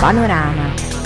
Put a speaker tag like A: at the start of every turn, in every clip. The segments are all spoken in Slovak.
A: Panorama.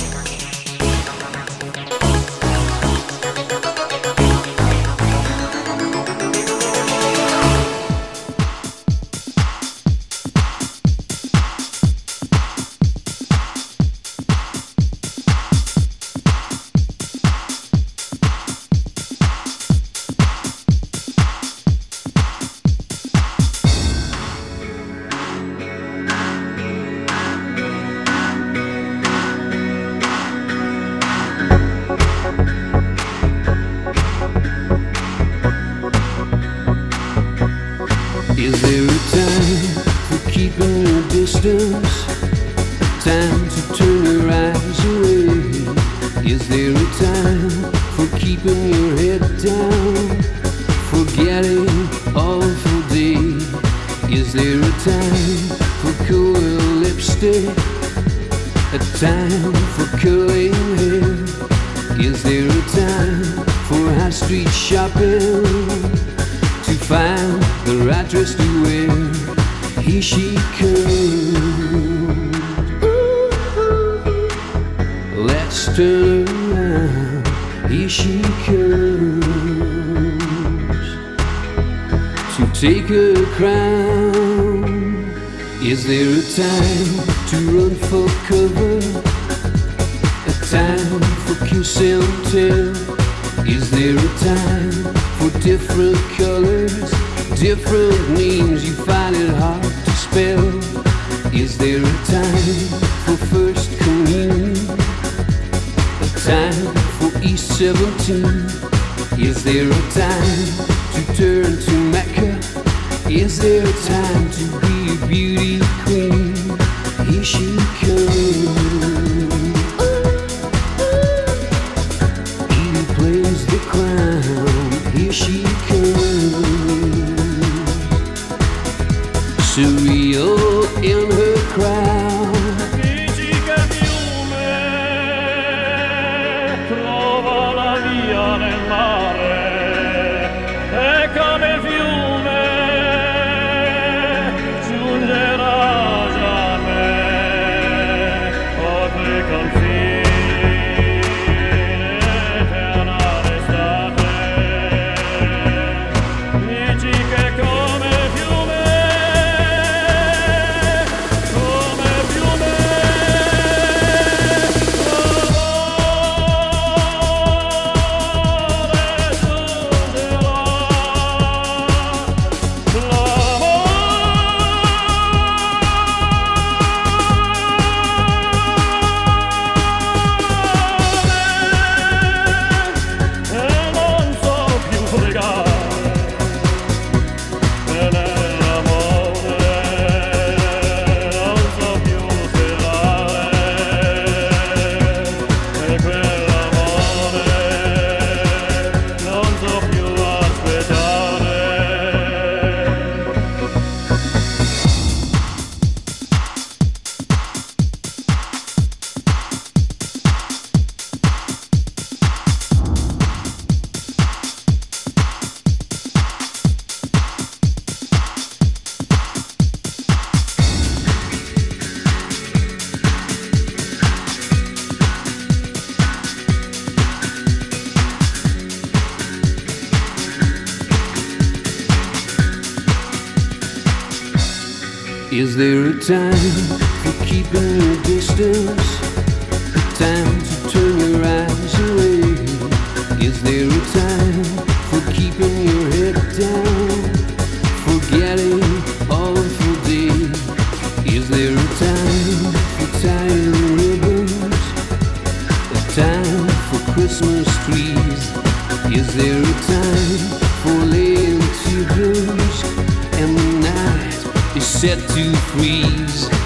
B: Is there a time for keeping your distance? A time to turn your eyes away? Is there a time for keeping your head down? Forgetting awful day? Is there a time for tying ribbons? A time for Christmas trees? Is there a time for laying teardrops set to freeze.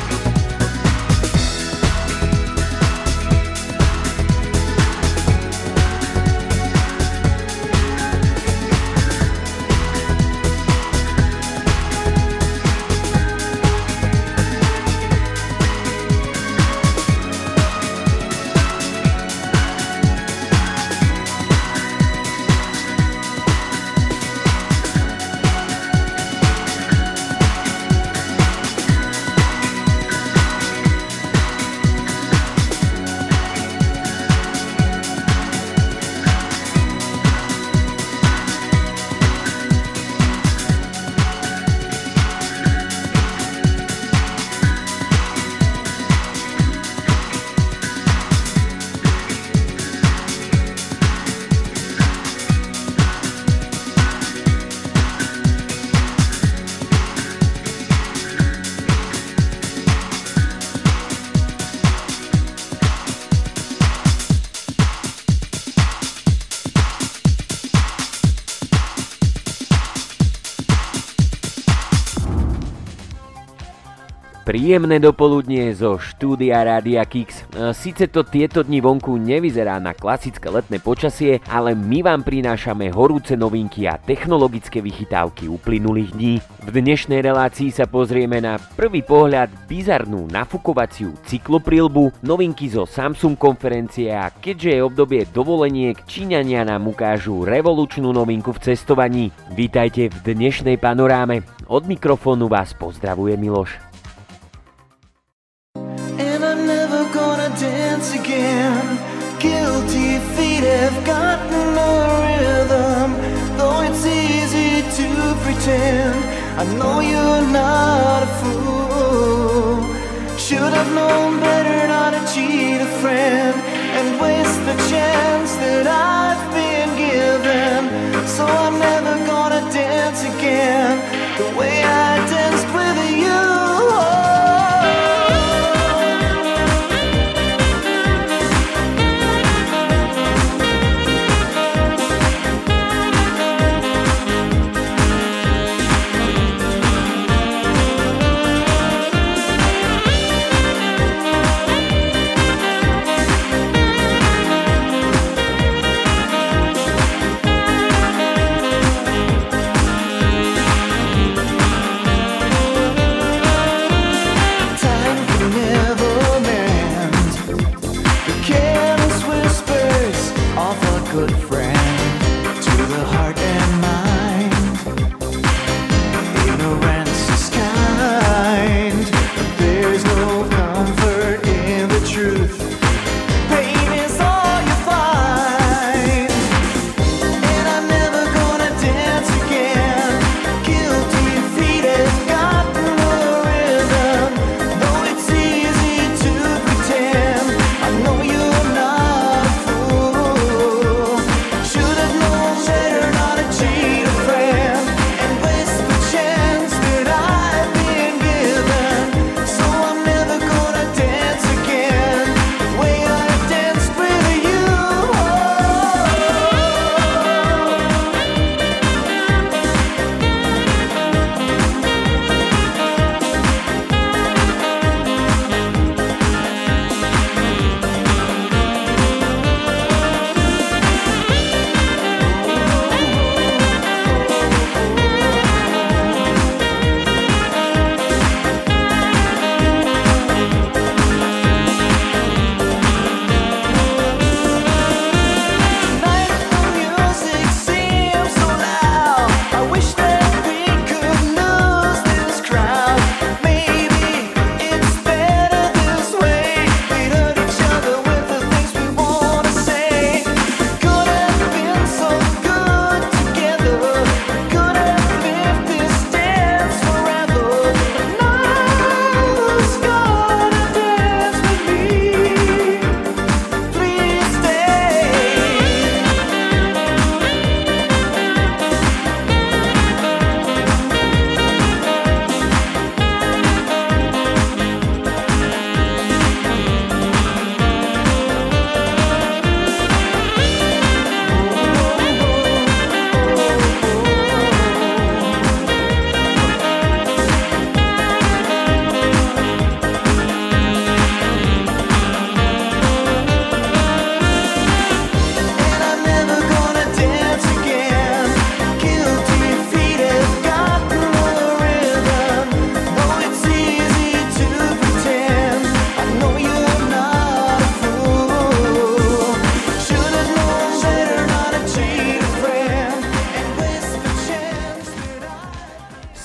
C: Príjemné dopoludnie zo štúdia Rádia Kix. E, Sice to tieto dni vonku nevyzerá na klasické letné počasie, ale my vám prinášame horúce novinky a technologické vychytávky uplynulých dní. V dnešnej relácii sa pozrieme na prvý pohľad bizarnú nafukovaciu cykloprilbu, novinky zo Samsung konferencie a keďže je obdobie dovoleniek, Číňania nám ukážu revolučnú novinku v cestovaní. Vítajte v dnešnej panoráme. Od mikrofónu vás pozdravuje Miloš. I know you're not a fool. Should have known better not to cheat a friend and waste the chance that I've been given. So I'm never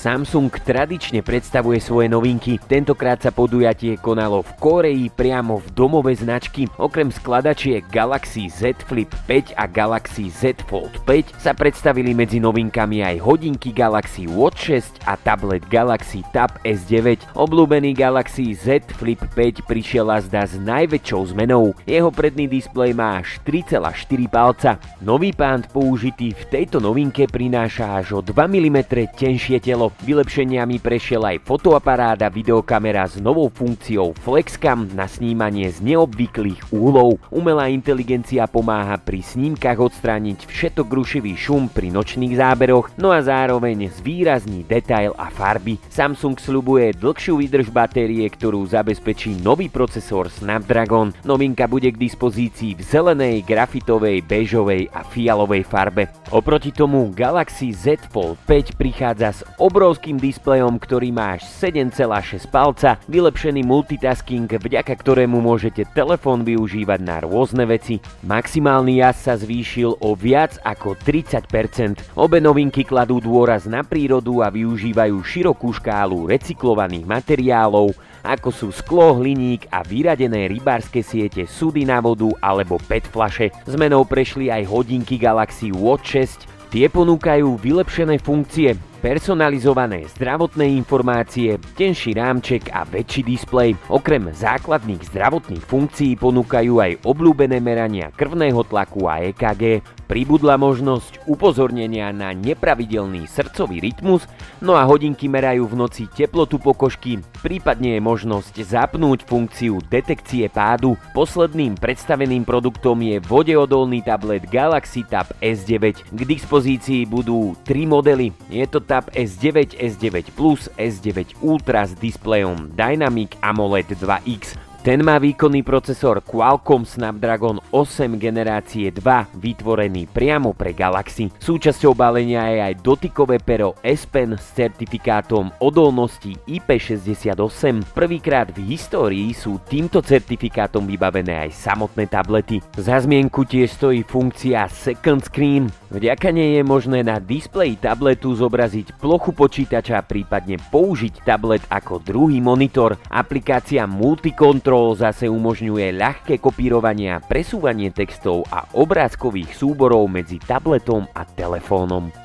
C: Samsung tradične predstavuje svoje novinky. Tentokrát sa podujatie konalo v Koreji priamo v domove značky. Okrem skladačiek Galaxy Z Flip 5 a Galaxy Z Fold 5 sa predstavili medzi novinkami aj hodinky Galaxy Watch 6 a tablet Galaxy Tab S9. Obľúbený Galaxy Z Flip 5 prišiel azda s najväčšou zmenou. Jeho predný displej má až 3,4 palca. Nový pánt použitý v tejto novinke prináša až o 2 mm tenšie telo.
D: Vylepšeniami prešiel aj fotoaparát a videokamera s novou funkciou Flexcam na snímanie z neobvyklých úhlov. Umelá inteligencia pomáha pri snímkach odstrániť všetok rušivý šum pri nočných záberoch, no a zároveň zvýrazní detail a farby. Samsung slubuje dlhšiu výdrž batérie, ktorú zabezpečí nový procesor Snapdragon. Novinka bude k dispozícii v zelenej, grafitovej, bežovej a fialovej farbe. Oproti tomu Galaxy Z Fold 5 prichádza s obrovským displejom, ktorý má až 7,6 palca, vylepšený multitasking, vďaka ktorému môžete telefón využívať na rôzne veci. Maximálny jazd sa zvýšil o viac ako 30%. Obe novinky kladú dôraz na prírodu a využívajú širokú škálu recyklovaných materiálov, ako sú sklo, hliník a vyradené rybárske siete, sudy na vodu alebo PET flaše. Zmenou prešli aj hodinky Galaxy Watch 6, Tie ponúkajú vylepšené funkcie, personalizované zdravotné informácie, tenší rámček a väčší displej. Okrem základných zdravotných funkcií ponúkajú aj obľúbené merania krvného tlaku a EKG, pribudla možnosť upozornenia na nepravidelný srdcový rytmus, no a hodinky merajú v noci teplotu pokožky, prípadne je možnosť zapnúť funkciu detekcie pádu. Posledným predstaveným produktom je vodeodolný tablet Galaxy Tab S9. K dispozícii budú tri modely. Je to Tab S9, S9 Plus, S9 Ultra s displejom Dynamic AMOLED 2X. Ten má výkonný procesor Qualcomm Snapdragon 8 generácie 2 vytvorený priamo pre Galaxy. Súčasťou balenia je aj dotykové pero S Pen s certifikátom odolnosti IP68. Prvýkrát v histórii sú týmto certifikátom vybavené aj samotné tablety. Za zmienku tiež stojí funkcia Second Screen. Vďaka nej je možné na displeji tabletu zobraziť plochu počítača, prípadne použiť tablet ako druhý monitor. Aplikácia Multicontrol Control zase umožňuje ľahké kopírovanie a presúvanie textov a obrázkových súborov medzi tabletom a telefónom.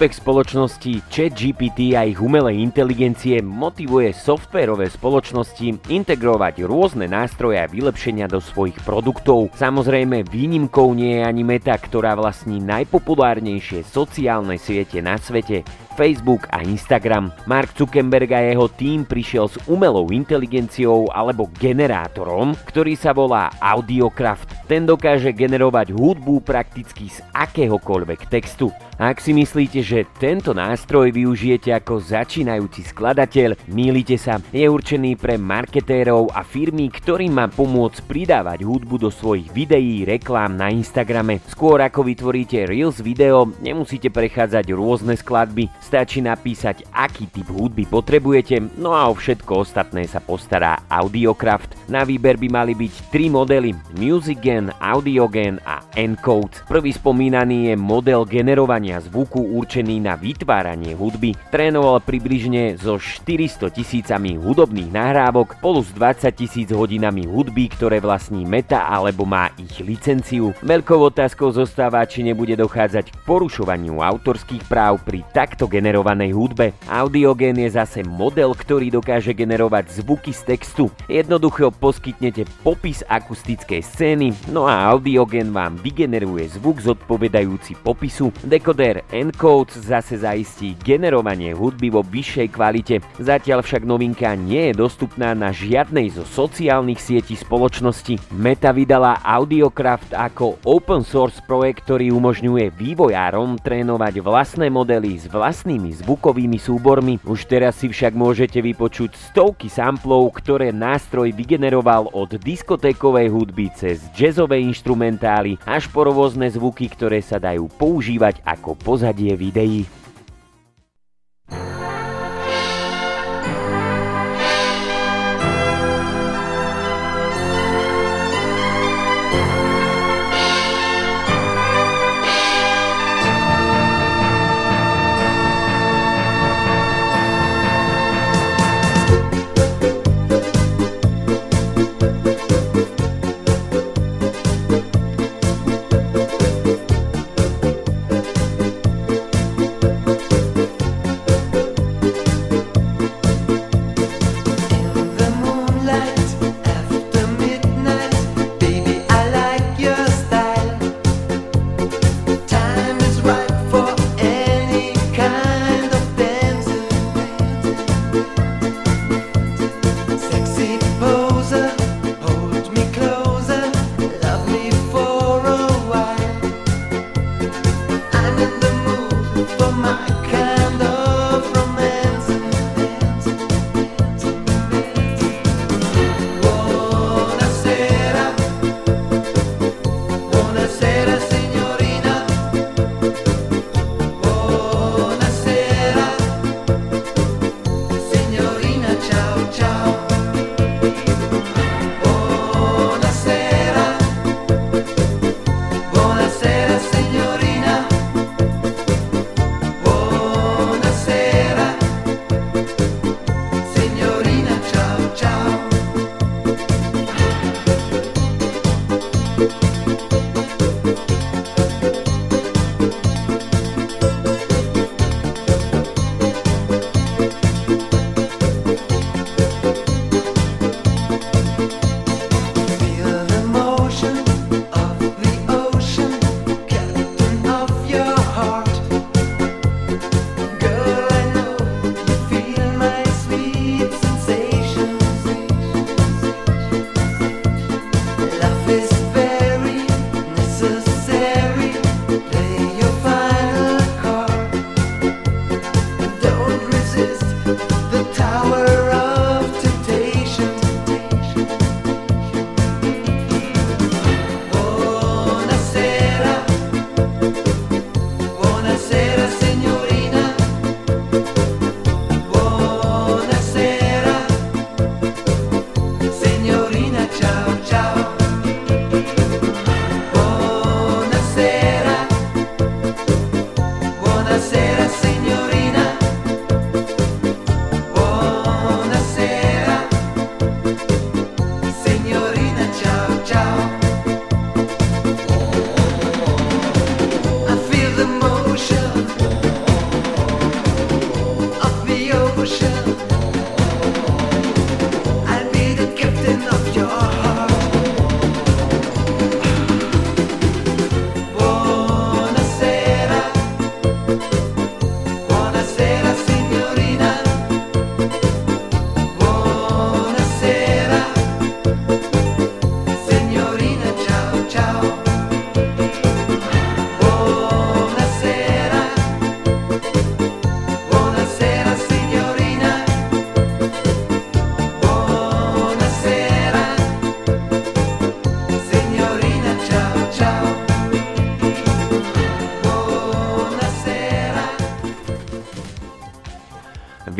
D: Úspech spoločnosti ChatGPT a ich umelej inteligencie motivuje softverové spoločnosti integrovať rôzne nástroje a vylepšenia do svojich produktov. Samozrejme, výnimkou nie je ani Meta, ktorá vlastní najpopulárnejšie sociálne siete na svete. Facebook a Instagram. Mark Zuckerberg a jeho tým prišiel s umelou inteligenciou alebo generátorom, ktorý sa volá Audiocraft. Ten dokáže generovať hudbu prakticky z akéhokoľvek textu. Ak si myslíte, že tento nástroj využijete ako začínajúci skladateľ, mýlite sa. Je určený pre marketérov a firmy, ktorým má pomôcť pridávať hudbu do svojich videí, reklám na Instagrame. Skôr ako vytvoríte Reels video, nemusíte prechádzať rôzne skladby, stačí napísať, aký typ hudby potrebujete, no a o všetko ostatné sa postará Audiocraft. Na výber by mali byť tri modely Music Gen, Audiogen a Encode. Prvý spomínaný je model generovania zvuku určený na vytváranie hudby, trénoval približne so 400 tisícami hudobných nahrávok spolu s 20 tisíc hodinami hudby, ktoré vlastní Meta alebo má ich licenciu. Veľkou otázkou zostáva, či nebude dochádzať k porušovaniu autorských práv pri takto generovanej hudbe. Audiogen je zase model, ktorý dokáže generovať zvuky z textu. Jednoducho poskytnete popis akustickej scény, no a Audiogen vám vygeneruje zvuk zodpovedajúci popisu. Encoder Encodes zase zaistí generovanie hudby vo vyššej kvalite. Zatiaľ však novinka nie je dostupná na žiadnej zo sociálnych sietí spoločnosti. Meta vydala Audiocraft ako open source projekt, ktorý umožňuje vývojárom trénovať vlastné modely s vlastnými zvukovými súbormi. Už teraz si však môžete vypočuť stovky samplov, ktoré nástroj vygeneroval od diskotékovej hudby cez jazzové instrumentály až po rôzne zvuky, ktoré sa dajú používať ako pozadie videí.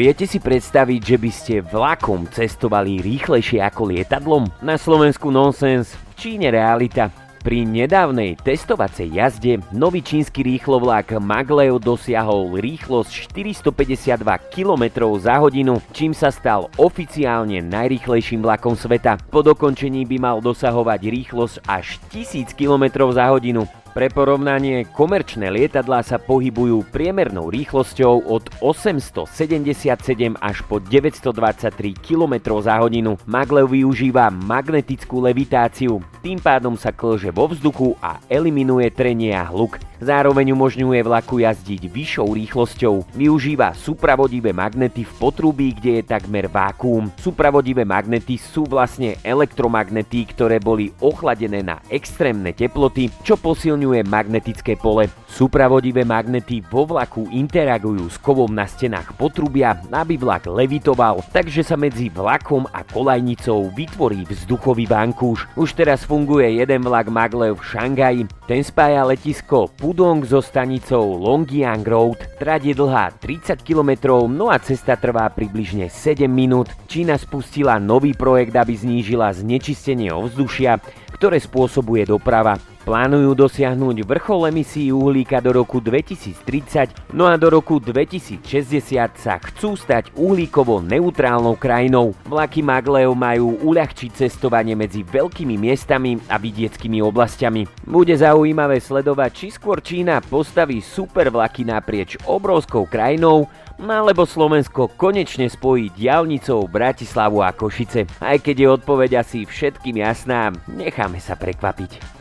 D: Viete si predstaviť, že by ste vlakom cestovali rýchlejšie ako lietadlom? Na Slovensku nonsens, v Číne realita. Pri nedávnej testovacej jazde nový čínsky rýchlovlak Maglev dosiahol rýchlosť 452 km za hodinu, čím sa stal oficiálne najrýchlejším vlakom sveta. Po dokončení by mal dosahovať rýchlosť až 1000 km za hodinu. Pre porovnanie, komerčné lietadlá sa pohybujú priemernou rýchlosťou od 877 až po 923 km za hodinu. Maglev využíva magnetickú levitáciu, tým pádom sa klže vo vzduchu a eliminuje trenie a hluk. Zároveň umožňuje vlaku jazdiť vyššou rýchlosťou. Využíva supravodivé magnety v potrubí, kde je takmer vákuum. Supravodivé magnety sú vlastne elektromagnety, ktoré boli ochladené na extrémne teploty, čo posilňuje magnetické pole. Supravodivé magnety vo vlaku interagujú s kovom na stenách potrubia, aby vlak levitoval, takže sa medzi vlakom a kolajnicou vytvorí vzduchový vankúš. Už teraz funguje jeden vlak Maglev v Šangaji. Ten spája letisko Pudong so stanicou Longyang Road. Trať je dlhá 30 km, no a cesta trvá približne 7 minút. Čína spustila nový projekt, aby znížila znečistenie ovzdušia, ktoré spôsobuje doprava. Plánujú dosiahnuť vrchol emisí uhlíka do roku 2030, no a do roku 2060 sa chcú stať uhlíkovo neutrálnou krajinou. Vlaky Maglev majú uľahčiť cestovanie medzi veľkými miestami a vidieckými oblastiami. Bude zaujímavé sledovať, či skôr Čína postaví super vlaky naprieč obrovskou krajinou, alebo Slovensko konečne spojí diálnicou Bratislavu a Košice. Aj keď je odpoveď asi všetkým jasná, necháme sa prekvapiť.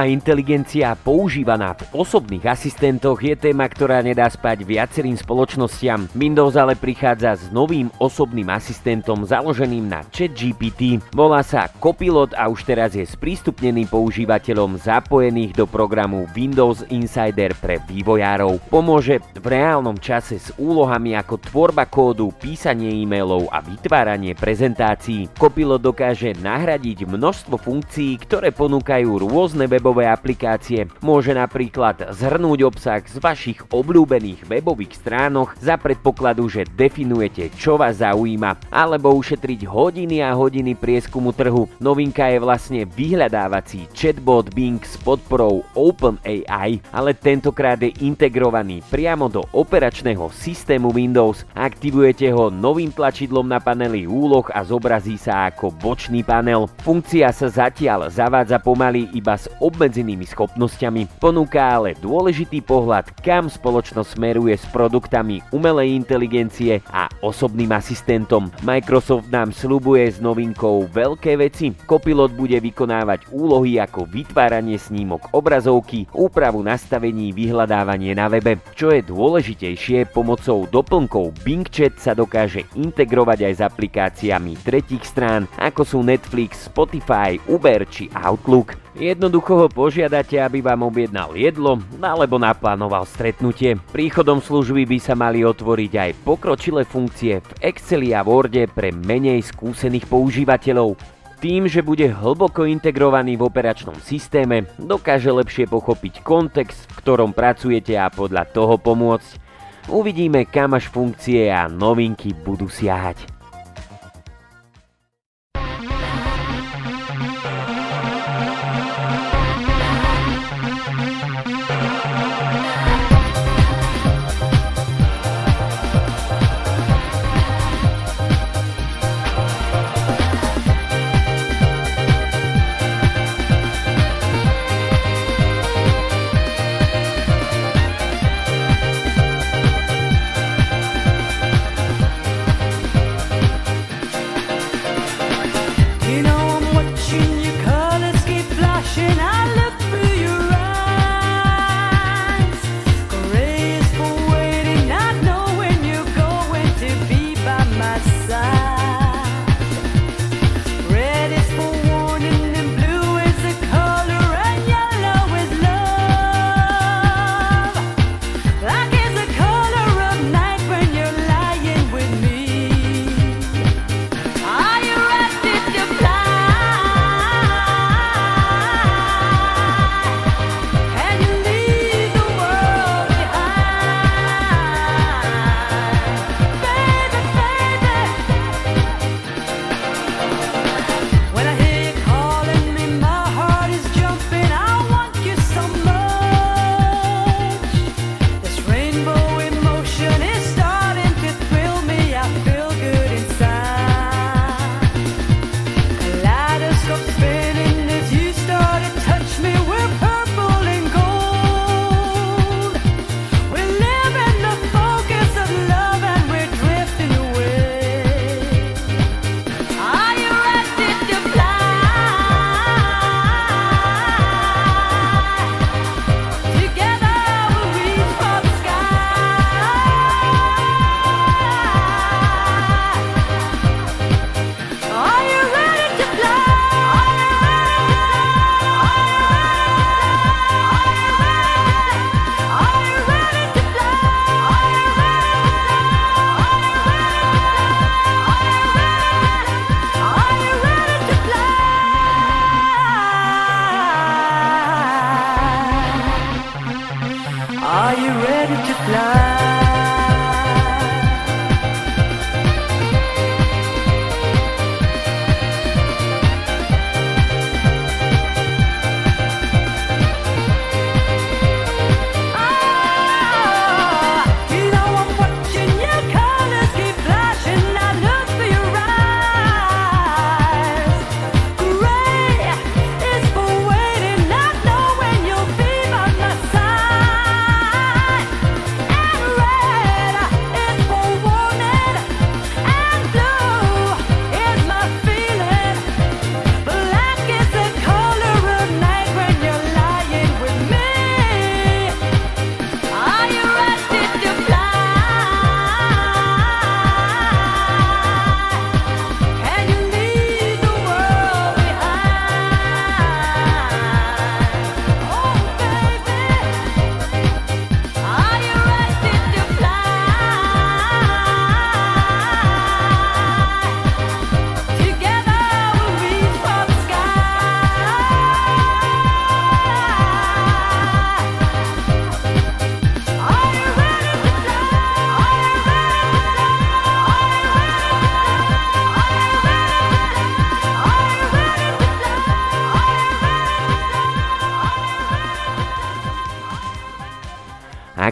D: Umelá inteligencia používaná v osobných asistentoch je téma, ktorá nedá spať viacerým spoločnostiam. Windows ale prichádza s novým osobným asistentom založeným na ChatGPT. Volá sa Copilot a už teraz je sprístupnený používateľom zapojených do programu Windows Insider pre vývojárov. Pomôže v reálnom čase s úlohami ako tvorba kódu, písanie e-mailov a vytváranie prezentácií. Copilot dokáže nahradiť množstvo funkcií, ktoré ponúkajú rôzne webové aplikácie. Môže napríklad zhrnúť obsah z vašich obľúbených webových stránok za predpokladu, že definujete, čo vás zaujíma, alebo ušetriť hodiny a hodiny prieskumu trhu. Novinka je vlastne vyhľadávací chatbot Bing s podporou OpenAI, ale tentokrát je integrovaný priamo do operačného systému Windows. Aktivujete ho novým tlačidlom na paneli úloh a zobrazí sa ako bočný panel. Funkcia sa zatiaľ zavádza pomaly iba
E: s obmedzenými schopnosťami. Ponúka ale dôležitý pohľad, kam spoločnosť smeruje s produktami umelej inteligencie a osobným asistentom. Microsoft nám slubuje s novinkou veľké veci. Copilot bude vykonávať úlohy ako vytváranie snímok obrazovky, úpravu nastavení, vyhľadávanie na webe. Čo je dôležitejšie, pomocou doplnkov Bing Chat sa dokáže integrovať aj s aplikáciami tretích strán, ako sú Netflix, Spotify, Uber či Outlook. Jednoducho ho požiadate, aby vám objednal jedlo alebo naplánoval stretnutie. Príchodom služby by sa mali otvoriť aj pokročilé funkcie v Exceli a Worde pre menej skúsených používateľov. Tým, že bude hlboko integrovaný v operačnom systéme, dokáže lepšie pochopiť kontext, v ktorom pracujete a podľa toho pomôcť. Uvidíme, kam až funkcie a novinky budú siahať.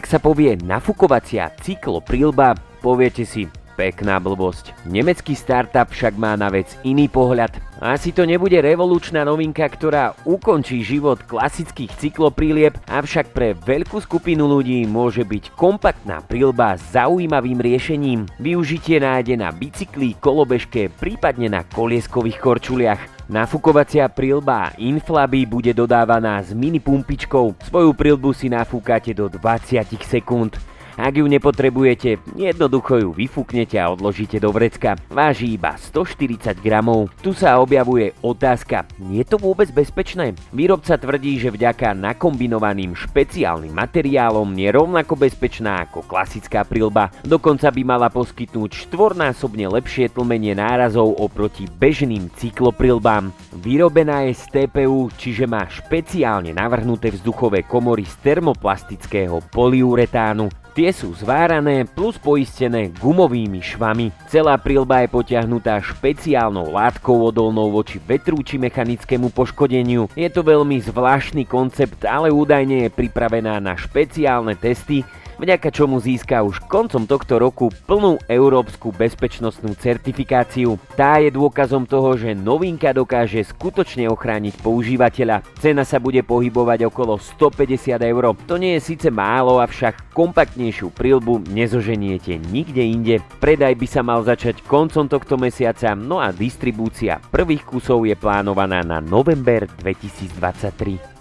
E: Sa povie nafukovacia cykloprilba, poviete si,
D: Pekná blbosť. Nemecký startup však má na vec iný pohľad. Asi to nebude revolučná novinka, ktorá ukončí život klasických cykloprílieb, avšak pre veľkú skupinu ľudí môže byť kompaktná prílba s zaujímavým riešením. Využitie nájde na bicykli, kolobežke, prípadne na kolieskových korčuliach. Nafukovacia prilba Inflaby bude dodávaná s mini pumpičkou. Svoju prilbu si nafúkate do 20 sekúnd. Ak ju nepotrebujete, jednoducho ju vyfúknete a odložíte do vrecka. Váži iba 140 gramov. Tu sa objavuje otázka, je to vôbec bezpečné? Výrobca tvrdí, že vďaka nakombinovaným špeciálnym materiálom je rovnako bezpečná ako klasická prilba. Dokonca by mala poskytnúť štvornásobne lepšie tlmenie nárazov oproti bežným cykloprilbám. Vyrobená je z TPU, čiže má špeciálne navrhnuté vzduchové komory z termoplastického poliuretánu. Tie sú zvárané plus poistené gumovými švami. Celá prílba je potiahnutá špeciálnou látkou odolnou voči vetru či mechanickému poškodeniu. Je to veľmi zvláštny koncept, ale údajne je pripravená na špeciálne testy, vďaka čomu získa už koncom tohto roku plnú európsku bezpečnostnú certifikáciu. Tá je dôkazom toho, že novinka dokáže skutočne ochrániť používateľa. Cena sa bude pohybovať okolo 150 eur. To nie je síce málo, avšak kompaktnejšiu prilbu nezoženiete nikde inde. Predaj by sa mal začať koncom tohto mesiaca, no a distribúcia prvých kusov je plánovaná na november 2023.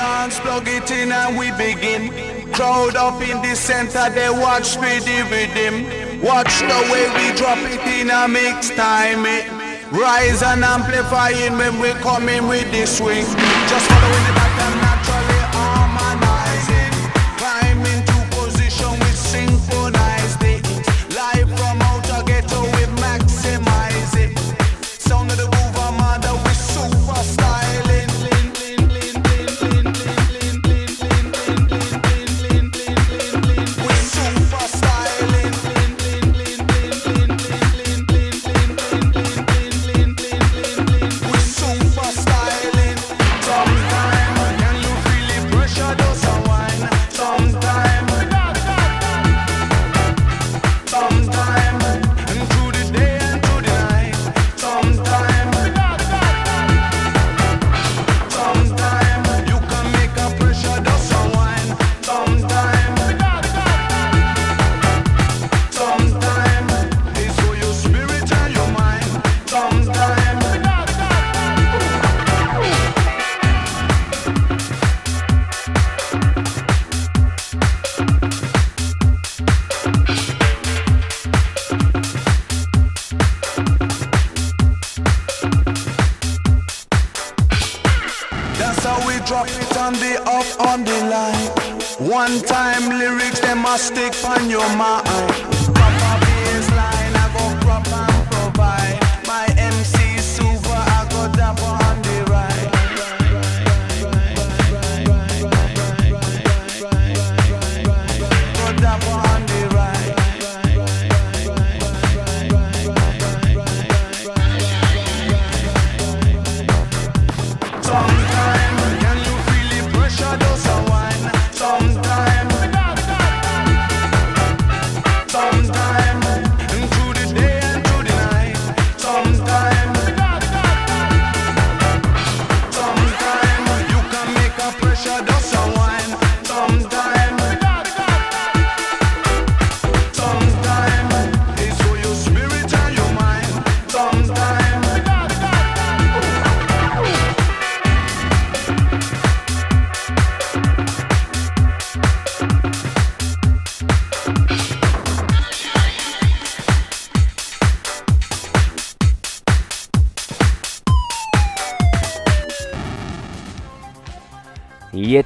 F: Dance, plug it in and we begin. Crowd up in the center, they watch me the rhythm. Watch the way we drop it in a mix time. It. Rise and amplify amplifying when we come in with the swing. Just following the back
D: Je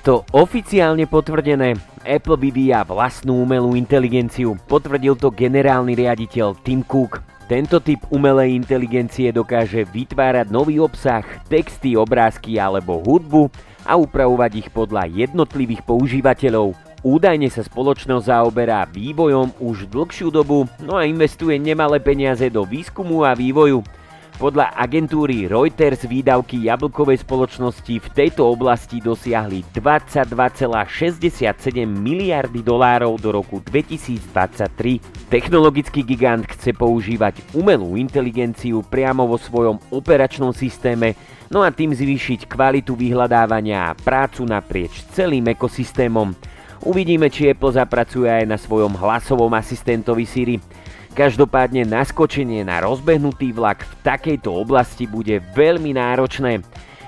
D: to oficiálne potvrdené. Apple vyvíja vlastnú umelú inteligenciu. Potvrdil to generálny riaditeľ Tim Cook. Tento typ umelej inteligencie dokáže vytvárať nový obsah, texty, obrázky alebo hudbu a upravovať ich podľa jednotlivých používateľov. Údajne sa spoločnosť zaoberá vývojom už dlhšiu dobu, no a investuje nemalé peniaze do výskumu a vývoju. Podľa agentúry Reuters výdavky jablkovej spoločnosti v tejto oblasti dosiahli 22,67 miliardy dolárov do roku 2023. Technologický gigant chce používať umelú inteligenciu priamo vo svojom operačnom systéme, no a tým zvýšiť kvalitu vyhľadávania a prácu naprieč celým ekosystémom. Uvidíme, či Apple zapracuje aj na svojom hlasovom asistentovi Siri. Každopádne naskočenie na rozbehnutý vlak v takejto oblasti bude veľmi náročné.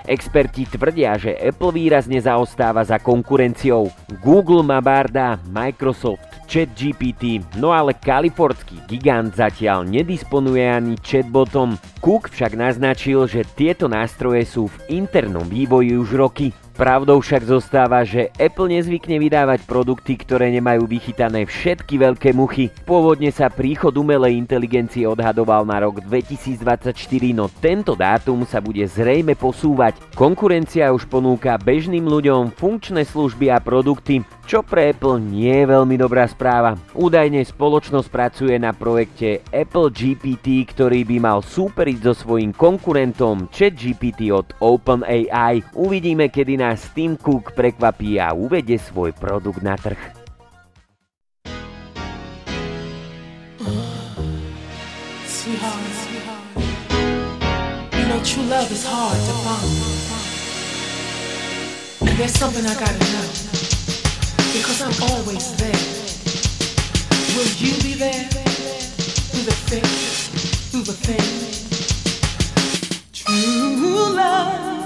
D: Experti tvrdia, že Apple výrazne zaostáva za konkurenciou. Google má barda, Microsoft, ChatGPT, no ale kalifornský gigant zatiaľ nedisponuje ani chatbotom. Cook však naznačil, že tieto nástroje sú v internom vývoji už roky. Pravdou však zostáva, že Apple nezvykne vydávať produkty, ktoré nemajú vychytané všetky veľké muchy. Pôvodne sa príchod umelej inteligencie odhadoval na rok 2024, no tento dátum sa bude zrejme posúvať. Konkurencia už ponúka bežným ľuďom funkčné služby a produkty, čo pre Apple nie je veľmi dobrá správa. Údajne spoločnosť pracuje na projekte Apple GPT, ktorý by mal súperiť so svojím konkurentom ChatGPT od OpenAI. Uvidíme, kedy nás Tim Cook prekvapí a uvede svoj produkt na trh. true love is hard to find. And there's something I gotta know. because I'm always there. Will you be there through the thick, through the thin? True love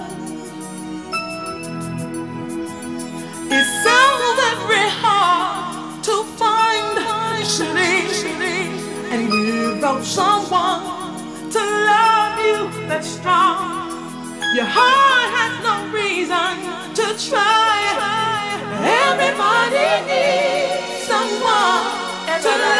D: to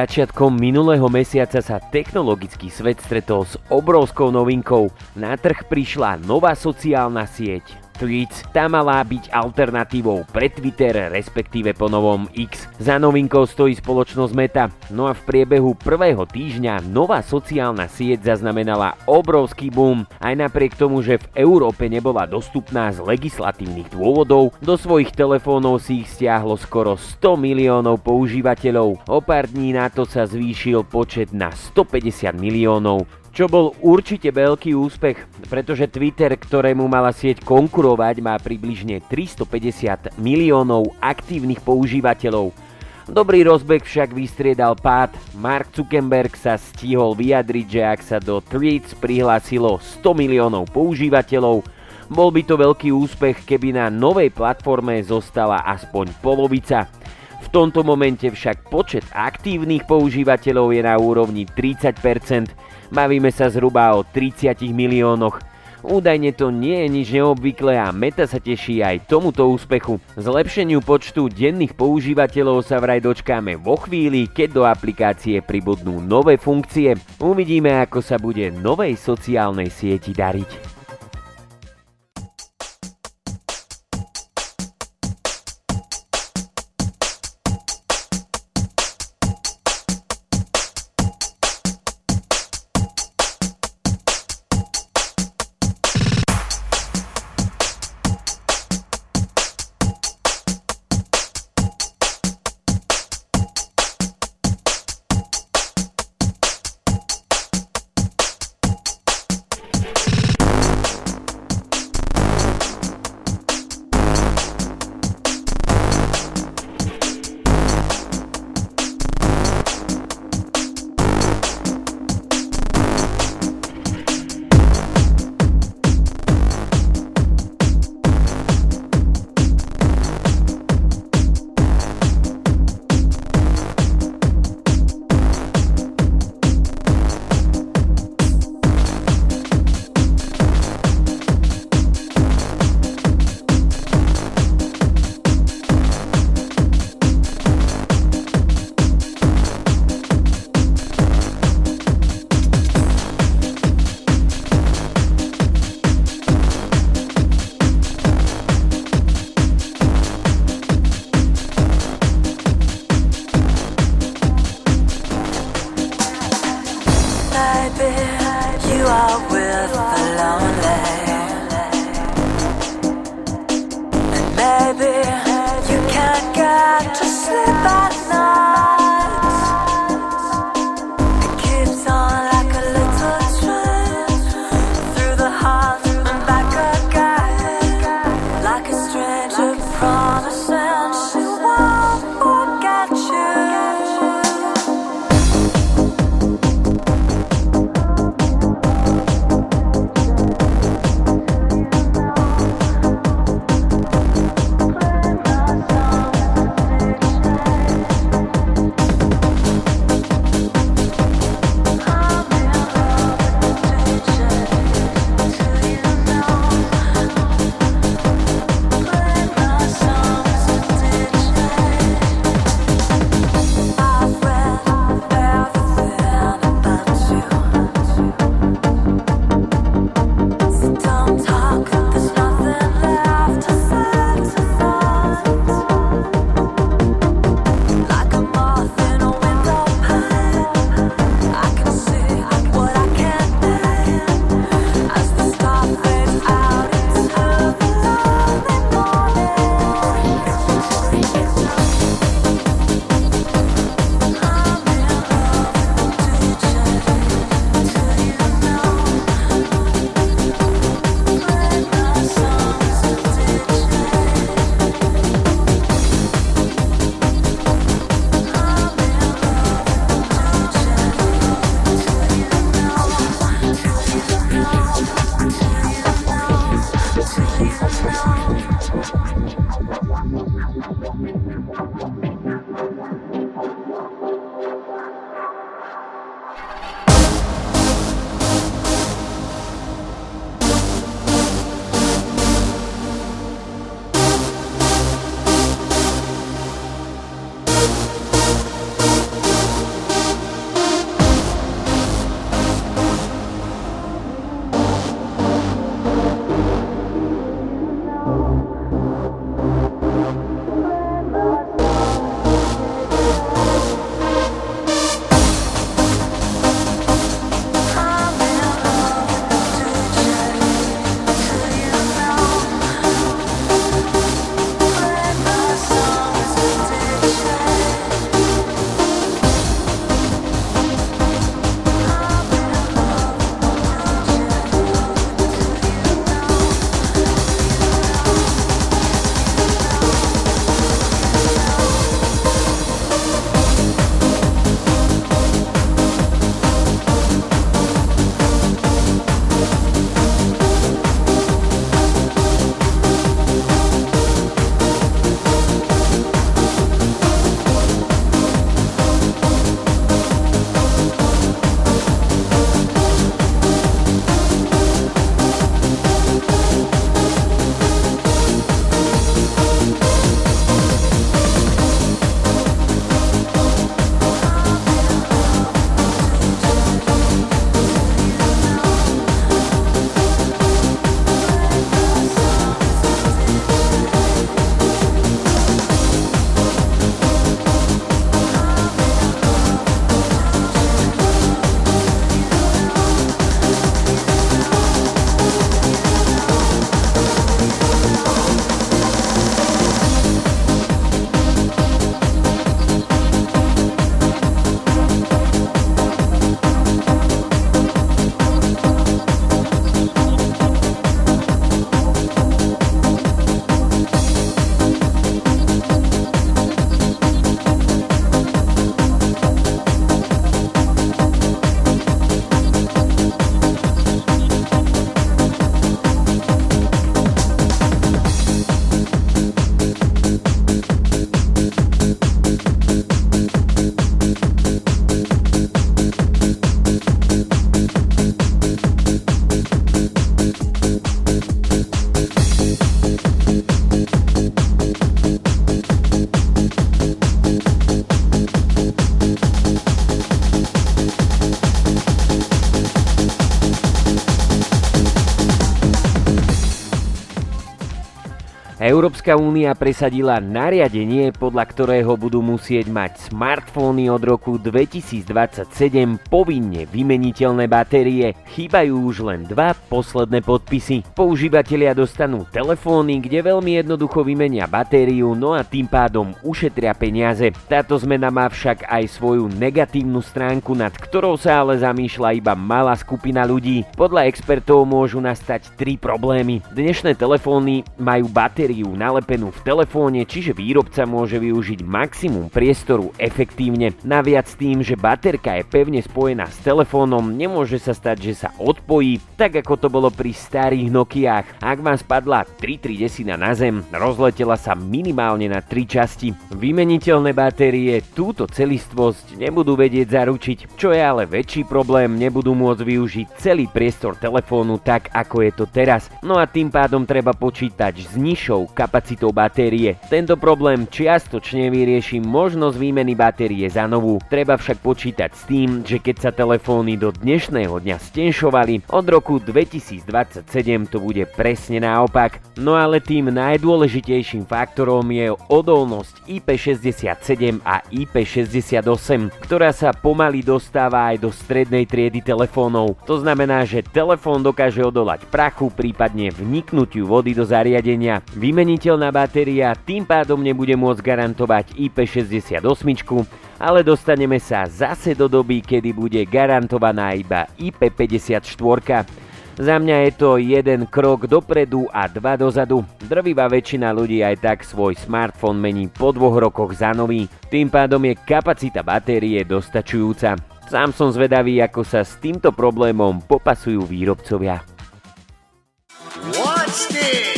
D: Začiatkom minulého mesiaca sa technologický svet stretol s obrovskou novinkou. Na trh prišla nová sociálna sieť Tweets. Tá malá byť alternatívou pre Twitter, respektíve po novom X. Za novinkou stojí spoločnosť Meta. No a v priebehu prvého týždňa nová sociálna sieť zaznamenala obrovský boom. Aj napriek tomu, že v Európe nebola dostupná z legislatívnych dôvodov, do svojich telefónov si ich stiahlo skoro 100 miliónov používateľov. O pár dní na to sa zvýšil počet na 150 miliónov čo bol určite veľký úspech, pretože Twitter, ktorému mala sieť konkurovať, má približne 350 miliónov aktívnych používateľov. Dobrý rozbeh však vystriedal pád. Mark Zuckerberg sa stihol vyjadriť, že ak sa do Tweets prihlásilo 100 miliónov používateľov, bol by to veľký úspech, keby na novej platforme zostala aspoň polovica. V tomto momente však počet aktívnych používateľov je na úrovni 30%, Bavíme sa zhruba o 30 miliónoch. Údajne to nie je nič neobvyklé a Meta sa teší aj tomuto úspechu. Zlepšeniu počtu denných používateľov sa vraj dočkáme vo chvíli, keď do aplikácie pribudnú nové funkcie. Uvidíme, ako sa bude novej sociálnej sieti dariť. Európska únia presadila nariadenie, podľa ktorého budú musieť mať smartfóny od roku 2027 povinne vymeniteľné batérie. Chýbajú už len dva posledné podpisy. Používateľia dostanú telefóny, kde veľmi jednoducho vymenia batériu, no a tým pádom ušetria peniaze. Táto zmena má však aj svoju negatívnu stránku, nad ktorou sa ale zamýšľa iba malá skupina ľudí. Podľa expertov môžu nastať tri problémy. Dnešné telefóny majú batériu nalepenú v telefóne, čiže výrobca môže využiť maximum priestoru efektívne. Naviac tým, že baterka je pevne spojená s telefónom, nemôže sa stať, že sa odpojí, tak ako to bolo pri starých Nokiách. Ak vám spadla 3310 na zem, rozletela sa minimálne na 3 časti. Vymeniteľné batérie túto celistvosť nebudú vedieť zaručiť, čo je ale väčší problém, nebudú môcť využiť celý priestor telefónu tak, ako je to teraz. No a tým pádom treba počítať s nižšou nižšou kapacitou batérie. Tento problém čiastočne vyrieši možnosť výmeny batérie za novú. Treba však počítať s tým, že keď sa telefóny do dnešného dňa stenšovali, od roku 2027 to bude presne naopak. No ale tým najdôležitejším faktorom je odolnosť IP67 a IP68, ktorá sa pomaly dostáva aj do strednej triedy telefónov. To znamená, že telefón dokáže odolať prachu, prípadne vniknutiu vody do zariadenia. Vymeniteľná batéria tým pádom nebude môcť garantovať IP68, ale dostaneme sa zase do doby, kedy bude garantovaná iba IP54. Za mňa je to jeden krok dopredu a dva dozadu. Drvivá väčšina ľudí aj tak svoj smartfón mení po dvoch rokoch za nový. Tým pádom je kapacita batérie dostačujúca. Sám som zvedavý, ako sa s týmto problémom popasujú výrobcovia. Watch this.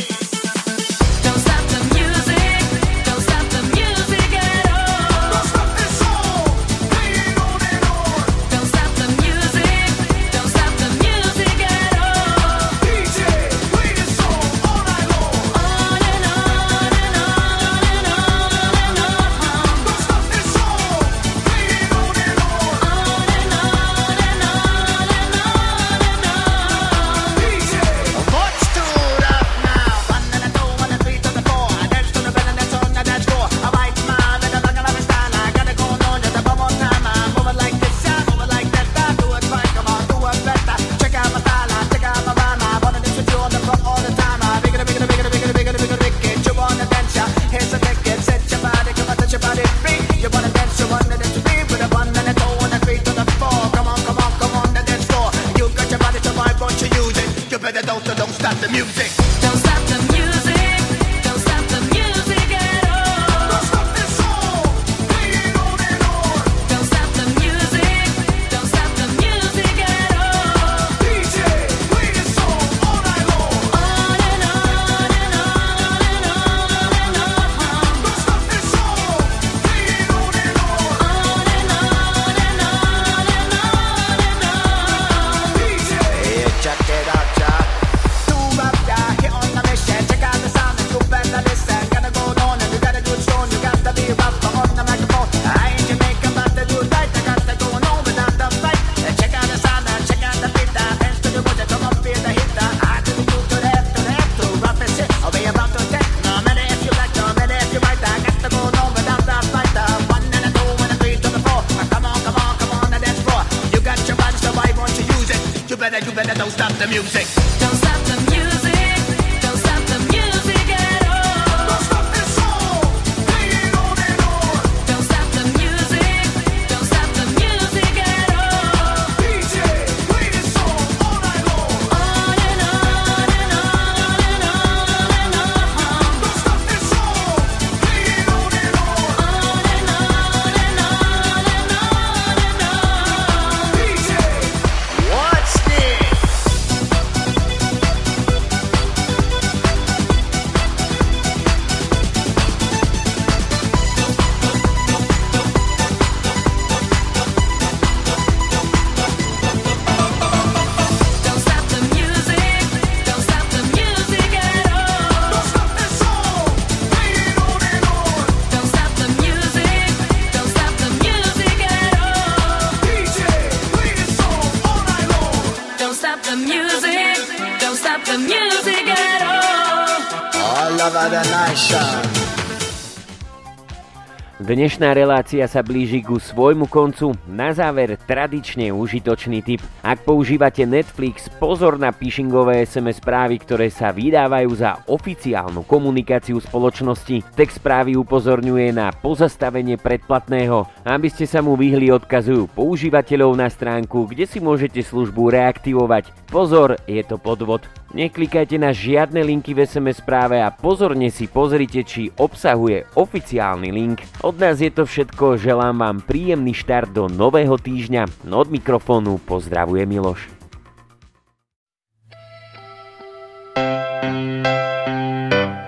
G: stop the music.
D: Dnešná relácia sa blíži ku svojmu koncu. Na záver tradične užitočný tip. Ak používate Netflix, pozor na phishingové SMS správy, ktoré sa vydávajú za oficiálnu komunikáciu spoločnosti. Text správy upozorňuje na pozastavenie predplatného. Aby ste sa mu vyhli, odkazujú používateľov na stránku, kde si môžete službu reaktivovať. Pozor, je to podvod. Neklikajte na žiadne linky v SMS správe a pozorne si pozrite, či obsahuje oficiálny link. Od nás je to všetko, želám vám príjemný štart do nového týždňa. No Od mikrofónu pozdravuje Miloš. thank you